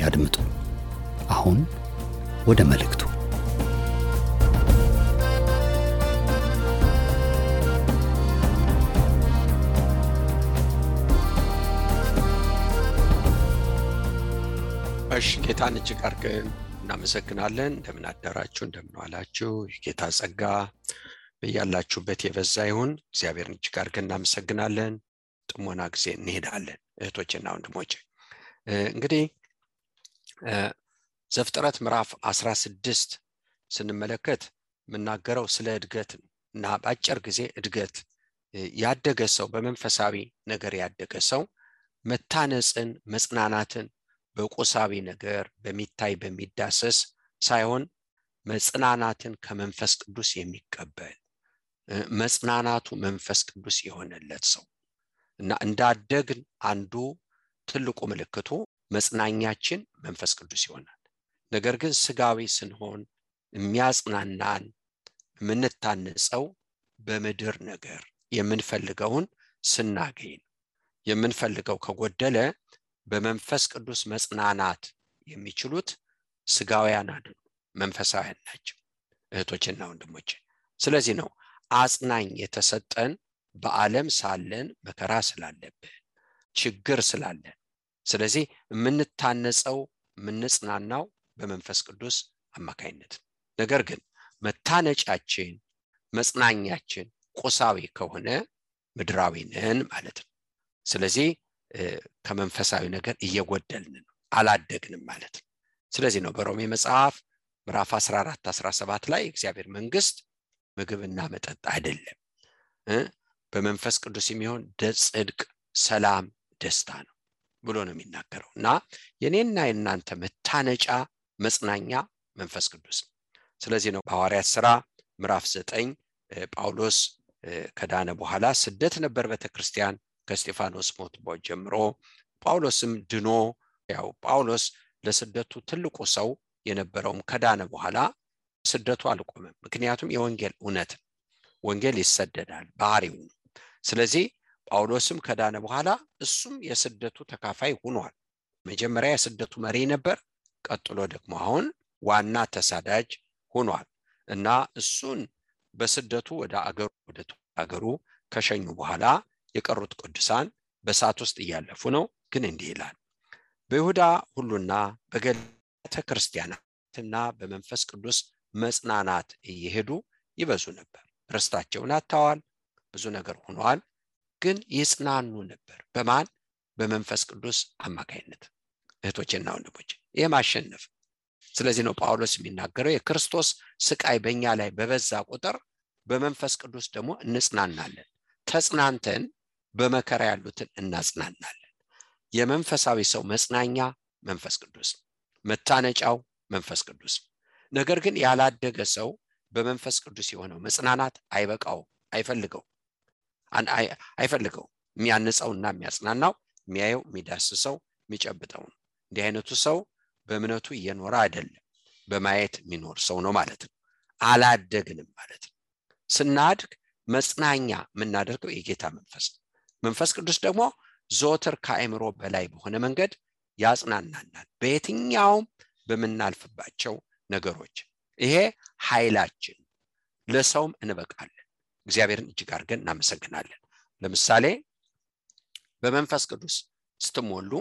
ያድምጡ። አሁን ወደ መልእክቱ። እሺ ጌታን እጅግ አድርገን እናመሰግናለን። እንደምን አደራችሁ፣ እንደምን ዋላችሁ። የጌታ ጸጋ በያላችሁበት የበዛ ይሁን። እግዚአብሔርን እጅግ አድርገን እናመሰግናለን። ጥሞና ጊዜ እንሄዳለን። እህቶችና ወንድሞች እንግዲህ ዘፍጥረት ምዕራፍ አስራ ስድስት ስንመለከት የምናገረው ስለ እድገት እና በአጭር ጊዜ እድገት። ያደገ ሰው በመንፈሳዊ ነገር ያደገ ሰው መታነጽን መጽናናትን በቁሳዊ ነገር በሚታይ በሚዳሰስ ሳይሆን መጽናናትን ከመንፈስ ቅዱስ የሚቀበል መጽናናቱ መንፈስ ቅዱስ የሆነለት ሰው እና እንዳደግን አንዱ ትልቁ ምልክቱ መጽናኛችን መንፈስ ቅዱስ ይሆናል። ነገር ግን ስጋዊ ስንሆን የሚያጽናናን የምንታነጸው በምድር ነገር የምንፈልገውን ስናገኝ ነው። የምንፈልገው ከጎደለ በመንፈስ ቅዱስ መጽናናት የሚችሉት ስጋውያን አይደሉ፣ መንፈሳውያን ናቸው እህቶችና ወንድሞች። ስለዚህ ነው አጽናኝ የተሰጠን በዓለም ሳለን መከራ ስላለብን ችግር ስላለን። ስለዚህ የምንታነጸው የምንጽናናው በመንፈስ ቅዱስ አማካይነት ነገር ግን መታነጫችን መጽናኛችን ቁሳዊ ከሆነ ምድራዊ ማለት ነው። ስለዚህ ከመንፈሳዊ ነገር እየጎደልን ነው፣ አላደግንም ማለት ነው። ስለዚህ ነው በሮሜ መጽሐፍ ምዕራፍ 14 17 ላይ እግዚአብሔር መንግስት ምግብና መጠጥ አይደለም፣ በመንፈስ ቅዱስ የሚሆን ጽድቅ፣ ሰላም፣ ደስታ ነው ብሎ ነው የሚናገረው። እና የኔና የእናንተ መታነጫ መጽናኛ መንፈስ ቅዱስ። ስለዚህ ነው በሐዋርያት ሥራ ምዕራፍ ዘጠኝ ጳውሎስ ከዳነ በኋላ ስደት ነበር ቤተክርስቲያን ከስቴፋኖስ ሞት ጀምሮ። ጳውሎስም ድኖ ያው ጳውሎስ ለስደቱ ትልቁ ሰው የነበረውም ከዳነ በኋላ ስደቱ አልቆመም። ምክንያቱም የወንጌል እውነት ወንጌል ይሰደዳል ባህሪው ስለዚህ ጳውሎስም ከዳነ በኋላ እሱም የስደቱ ተካፋይ ሆኗል። መጀመሪያ የስደቱ መሪ ነበር። ቀጥሎ ደግሞ አሁን ዋና ተሳዳጅ ሆኗል እና እሱን በስደቱ ወደ አገሩ ወደ አገሩ ከሸኙ በኋላ የቀሩት ቅዱሳን በእሳት ውስጥ እያለፉ ነው። ግን እንዲህ ይላል፣ በይሁዳ ሁሉና በገለተ ክርስቲያናትና በመንፈስ ቅዱስ መጽናናት እየሄዱ ይበዙ ነበር። ርስታቸውን አጥተዋል፣ ብዙ ነገር ሆነዋል። ግን ይጽናኑ ነበር። በማን? በመንፈስ ቅዱስ አማካይነት። እህቶችና ወንድሞች ይህ ማሸነፍ። ስለዚህ ነው ጳውሎስ የሚናገረው የክርስቶስ ስቃይ በእኛ ላይ በበዛ ቁጥር በመንፈስ ቅዱስ ደግሞ እንጽናናለን። ተጽናንተን በመከራ ያሉትን እናጽናናለን። የመንፈሳዊ ሰው መጽናኛ መንፈስ ቅዱስ፣ መታነጫው መንፈስ ቅዱስ። ነገር ግን ያላደገ ሰው በመንፈስ ቅዱስ የሆነው መጽናናት አይበቃው፣ አይፈልገው አይፈልገው። የሚያንጸውና የሚያጽናናው የሚያየው፣ የሚዳስሰው፣ የሚጨብጠው ነው። እንዲህ አይነቱ ሰው በእምነቱ እየኖረ አይደለም፣ በማየት የሚኖር ሰው ነው ማለት ነው። አላደግንም ማለት ነው። ስናድግ መጽናኛ የምናደርገው የጌታ መንፈስ ነው። መንፈስ ቅዱስ ደግሞ ዘወትር ከአእምሮ በላይ በሆነ መንገድ ያጽናናናል በየትኛውም በምናልፍባቸው ነገሮች። ይሄ ኃይላችን፣ ለሰውም እንበቃለን። እግዚአብሔርን እጅግ አድርገን እናመሰግናለን። ለምሳሌ በመንፈስ ቅዱስ ስትሞሉ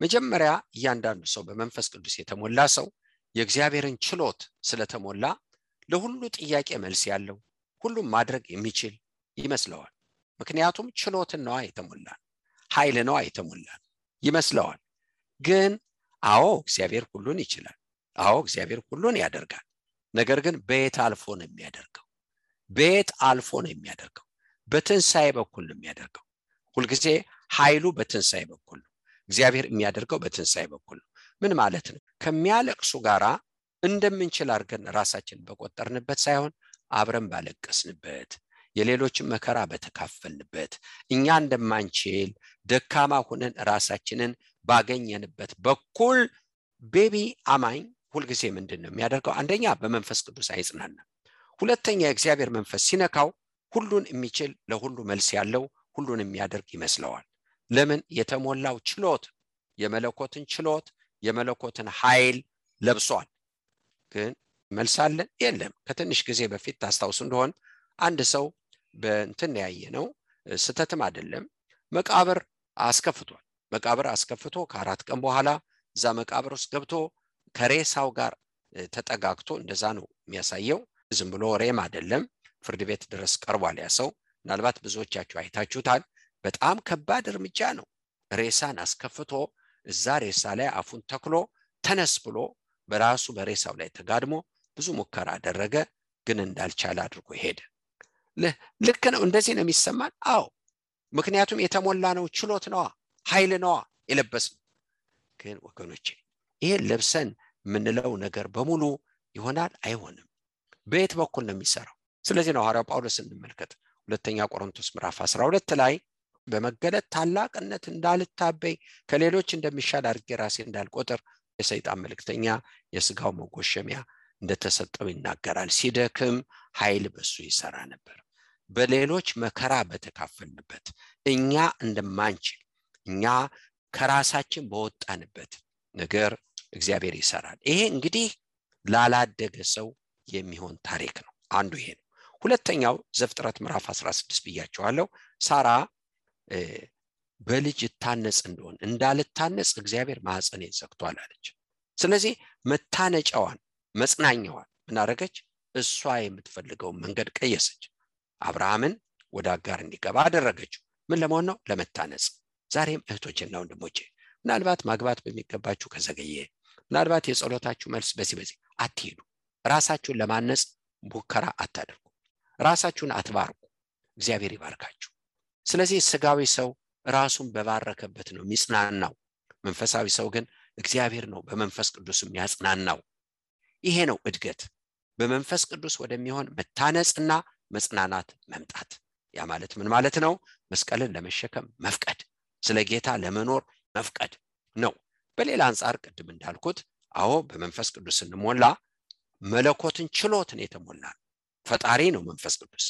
መጀመሪያ እያንዳንዱ ሰው በመንፈስ ቅዱስ የተሞላ ሰው የእግዚአብሔርን ችሎት ስለተሞላ ለሁሉ ጥያቄ መልስ ያለው ሁሉም ማድረግ የሚችል ይመስለዋል። ምክንያቱም ችሎትን ነዋ የተሞላን፣ ኃይል ነዋ የተሞላን ይመስለዋል። ግን አዎ እግዚአብሔር ሁሉን ይችላል። አዎ እግዚአብሔር ሁሉን ያደርጋል። ነገር ግን በየት አልፎ ነው የሚያደርገው? በየት አልፎ ነው የሚያደርገው? በትንሣኤ በኩል ነው የሚያደርገው። ሁልጊዜ ኃይሉ በትንሣኤ በኩል ነው። እግዚአብሔር የሚያደርገው በትንሣኤ በኩል ነው። ምን ማለት ነው? ከሚያለቅሱ ጋራ እንደምንችል አድርገን ራሳችን በቆጠርንበት ሳይሆን አብረን ባለቀስንበት የሌሎችን መከራ በተካፈልንበት እኛ እንደማንችል ደካማ ሁነን ራሳችንን ባገኘንበት በኩል ቤቢ አማኝ ሁልጊዜ ምንድን ነው የሚያደርገው? አንደኛ በመንፈስ ቅዱስ አይጽናናም። ሁለተኛ የእግዚአብሔር መንፈስ ሲነካው ሁሉን የሚችል ለሁሉ መልስ ያለው ሁሉን የሚያደርግ ይመስለዋል። ለምን? የተሞላው ችሎት የመለኮትን ችሎት የመለኮትን ኃይል ለብሷል። ግን መልስ አለን የለም። ከትንሽ ጊዜ በፊት ታስታውሱ እንደሆን አንድ ሰው በእንትን ያየ ነው፣ ስተትም አይደለም፣ መቃብር አስከፍቷል። መቃብር አስከፍቶ ከአራት ቀን በኋላ እዛ መቃብር ውስጥ ገብቶ ከሬሳው ጋር ተጠጋግቶ እንደዛ ነው የሚያሳየው። ዝም ብሎ ሬም አይደለም፣ ፍርድ ቤት ድረስ ቀርቧል ያ ሰው። ምናልባት ብዙዎቻችሁ አይታችሁታል። በጣም ከባድ እርምጃ ነው። ሬሳን አስከፍቶ እዛ ሬሳ ላይ አፉን ተክሎ ተነስ ብሎ በራሱ በሬሳው ላይ ተጋድሞ ብዙ ሙከራ አደረገ፣ ግን እንዳልቻለ አድርጎ ሄደ። ልክ ነው። እንደዚህ ነው የሚሰማን። አዎ፣ ምክንያቱም የተሞላ ነው፣ ችሎት ነዋ፣ ኃይል ነዋ የለበስ ነው። ግን ወገኖቼ ይሄን ለብሰን የምንለው ነገር በሙሉ ይሆናል አይሆንም? በየት በኩል ነው የሚሰራው? ስለዚህ ነው ሐዋርያው ጳውሎስ እንመልከት። ሁለተኛ ቆሮንቶስ ምዕራፍ 12 ላይ በመገለጥ ታላቅነት እንዳልታበይ ከሌሎች እንደሚሻል አድርጌ ራሴ እንዳልቆጥር የሰይጣን መልእክተኛ የስጋው መጎሸሚያ እንደተሰጠው ይናገራል። ሲደክም ኃይል በሱ ይሰራ ነበር። በሌሎች መከራ በተካፈልንበት እኛ እንደማንችል እኛ ከራሳችን በወጣንበት ነገር እግዚአብሔር ይሰራል። ይሄ እንግዲህ ላላደገ ሰው የሚሆን ታሪክ ነው። አንዱ ይሄ ነው። ሁለተኛው ዘፍጥረት ምዕራፍ 16 ብያቸዋለሁ። ሳራ በልጅ እታነጽ እንደሆን እንዳልታነጽ እግዚአብሔር ማኅፀኔን ዘግቷል አለች። ስለዚህ መታነጫዋን መጽናኛዋን ምን አደረገች? እሷ የምትፈልገውን መንገድ ቀየሰች። አብርሃምን ወደ አጋር እንዲገባ አደረገችው። ምን ለመሆን ነው? ለመታነጽ። ዛሬም እህቶችና ወንድሞቼ ምናልባት ማግባት በሚገባችሁ ከዘገየ፣ ምናልባት የጸሎታችሁ መልስ በዚህ በዚህ አትሄዱ። ራሳችሁን ለማነጽ ሙከራ አታደርጉ። ራሳችሁን አትባርኩ። እግዚአብሔር ይባርካችሁ። ስለዚህ ስጋዊ ሰው ራሱን በባረከበት ነው የሚጽናናው። መንፈሳዊ ሰው ግን እግዚአብሔር ነው በመንፈስ ቅዱስ የሚያጽናናው። ይሄ ነው እድገት፣ በመንፈስ ቅዱስ ወደሚሆን መታነጽና መጽናናት መምጣት። ያ ማለት ምን ማለት ነው? መስቀልን ለመሸከም መፍቀድ፣ ስለ ጌታ ለመኖር መፍቀድ ነው። በሌላ አንጻር ቅድም እንዳልኩት አዎ በመንፈስ ቅዱስ ስንሞላ መለኮትን ችሎትን የተሞላ ፈጣሪ ነው መንፈስ ቅዱስ።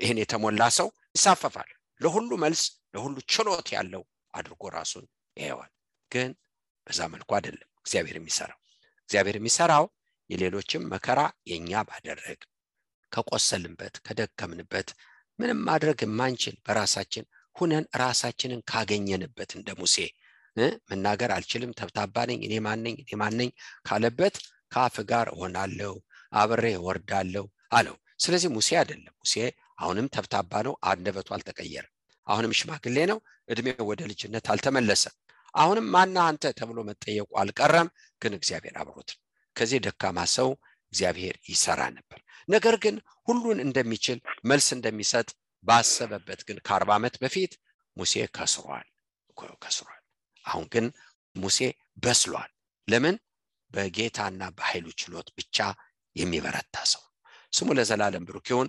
ይህን የተሞላ ሰው ይሳፈፋል። ለሁሉ መልስ ለሁሉ ችሎት ያለው አድርጎ ራሱን ያየዋል። ግን በዛ መልኩ አይደለም እግዚአብሔር የሚሰራው። እግዚአብሔር የሚሰራው የሌሎችም መከራ የእኛ ባደረግ ከቆሰልንበት ከደከምንበት ምንም ማድረግ የማንችል በራሳችን ሁነን ራሳችንን ካገኘንበት እንደ ሙሴ መናገር አልችልም፣ ተብታባ ነኝ፣ እኔ ማነኝ እኔ ማነኝ ካለበት ከአፍ ጋር እሆናለሁ፣ አብሬ እወርዳለሁ አለው። ስለዚህ ሙሴ አይደለም ሙሴ አሁንም ተብታባ ነው፣ አንደበቱ አልተቀየረም። አሁንም ሽማግሌ ነው፣ እድሜው ወደ ልጅነት አልተመለሰም። አሁንም ማና አንተ ተብሎ መጠየቁ አልቀረም፣ ግን እግዚአብሔር አብሮት ከዚህ ደካማ ሰው እግዚአብሔር ይሰራ ነበር። ነገር ግን ሁሉን እንደሚችል መልስ እንደሚሰጥ ባሰበበት ግን ከአርባ ዓመት በፊት ሙሴ ከስሯል ከስሯል። አሁን ግን ሙሴ በስሏል። ለምን? በጌታና በኃይሉ ችሎት ብቻ የሚበረታ ሰው ስሙ ለዘላለም ብሩክ ይሁን።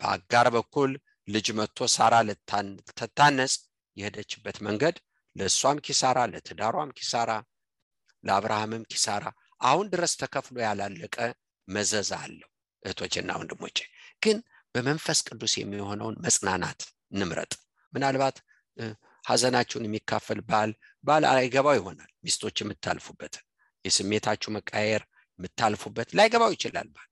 በአጋር በኩል ልጅ መጥቶ ሳራ ልትታነጽ የሄደችበት መንገድ ለእሷም ኪሳራ፣ ለትዳሯም ኪሳራ፣ ለአብርሃምም ኪሳራ አሁን ድረስ ተከፍሎ ያላለቀ መዘዝ አለው። እህቶችና ወንድሞቼ ግን በመንፈስ ቅዱስ የሚሆነውን መጽናናት እንምረጥ። ምናልባት ሀዘናችሁን የሚካፈል ባል ባል አይገባው ይሆናል። ሚስቶች የምታልፉበት የስሜታችሁ መቃየር የምታልፉበት ላይገባው ይችላል። ባል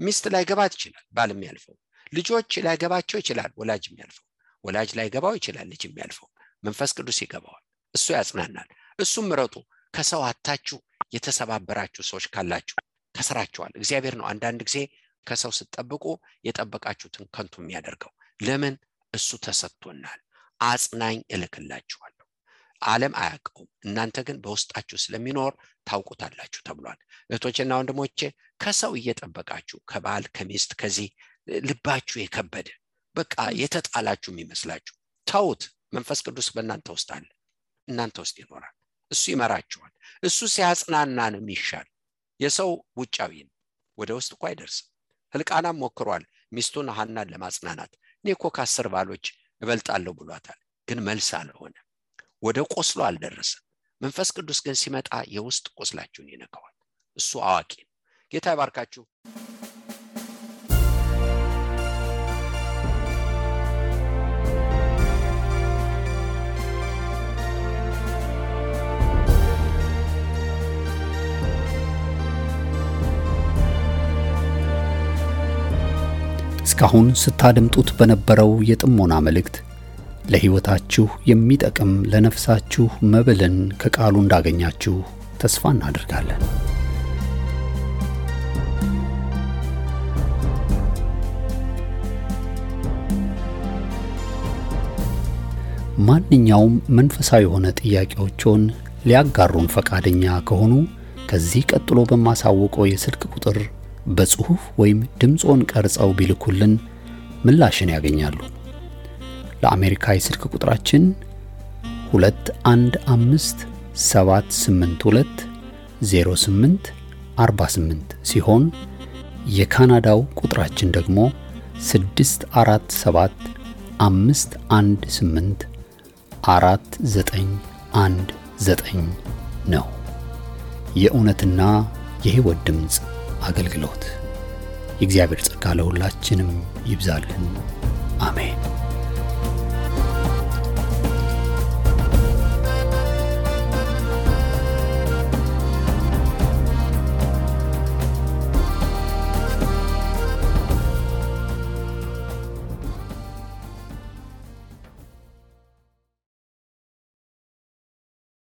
ሚስት ላይገባት ይችላል። ባል የሚያልፈው ልጆች ላይገባቸው ይችላል። ወላጅ የሚያልፈው ወላጅ ላይገባው ይችላል። ልጅ የሚያልፈው መንፈስ ቅዱስ ይገባዋል። እሱ ያጽናናል። እሱም ምረጡ። ከሰው አታችሁ የተሰባበራችሁ ሰዎች ካላችሁ ከስራችኋል። እግዚአብሔር ነው አንዳንድ ጊዜ ከሰው ስትጠብቁ የጠበቃችሁትን ከንቱ የሚያደርገው። ለምን? እሱ ተሰጥቶናል። አጽናኝ እልክላችኋለሁ። ዓለም አያውቀውም፣ እናንተ ግን በውስጣችሁ ስለሚኖር ታውቁታላችሁ ተብሏል። እህቶችና ወንድሞቼ ከሰው እየጠበቃችሁ ከባል ከሚስት ከዚህ ልባችሁ የከበደ በቃ የተጣላችሁ የሚመስላችሁ ተውት። መንፈስ ቅዱስ በእናንተ ውስጥ አለ፣ እናንተ ውስጥ ይኖራል። እሱ ይመራችኋል። እሱ ሲያጽናና ነው የሚሻል። የሰው ውጫዊ ወደ ውስጥ እኮ አይደርስም። ህልቃናም ሞክሯል ሚስቱን ሐናን ለማጽናናት እኔ እኮ ከአስር ባሎች እበልጣለሁ ብሏታል። ግን መልስ አልሆነ፣ ወደ ቆስሎ አልደረሰም። መንፈስ ቅዱስ ግን ሲመጣ የውስጥ ቆስላችሁን ይነካዋል። እሱ አዋቂ ነው። ጌታ ይባርካችሁ። እስካሁን ስታደምጡት በነበረው የጥሞና መልእክት ለሕይወታችሁ የሚጠቅም ለነፍሳችሁ መብልን ከቃሉ እንዳገኛችሁ ተስፋ እናደርጋለን። ማንኛውም መንፈሳዊ የሆነ ጥያቄዎችን ሊያጋሩን ፈቃደኛ ከሆኑ ከዚህ ቀጥሎ በማሳወቀው የስልክ ቁጥር በጽሑፍ ወይም ድምፆን ቀርጸው ቢልኩልን ምላሽን ያገኛሉ። ለአሜሪካ የስልክ ቁጥራችን 2157820848 ሲሆን የካናዳው ቁጥራችን ደግሞ 647 518 4919 ነው። የእውነትና የሕይወት ድምፅ አገልግሎት የእግዚአብሔር ጸጋ ለሁላችንም ይብዛልን። አሜን።